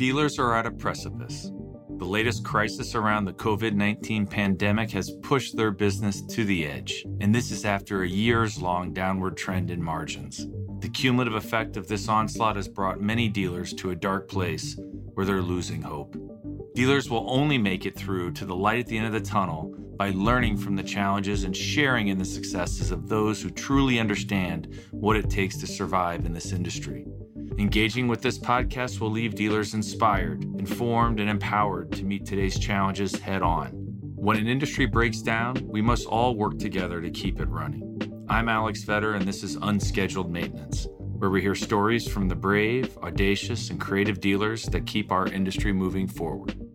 Dealers are at a precipice. The latest crisis around the COVID 19 pandemic has pushed their business to the edge, and this is after a years long downward trend in margins. The cumulative effect of this onslaught has brought many dealers to a dark place where they're losing hope. Dealers will only make it through to the light at the end of the tunnel by learning from the challenges and sharing in the successes of those who truly understand what it takes to survive in this industry. Engaging with this podcast will leave dealers inspired, informed, and empowered to meet today's challenges head on. When an industry breaks down, we must all work together to keep it running. I'm Alex Vetter, and this is Unscheduled Maintenance, where we hear stories from the brave, audacious, and creative dealers that keep our industry moving forward.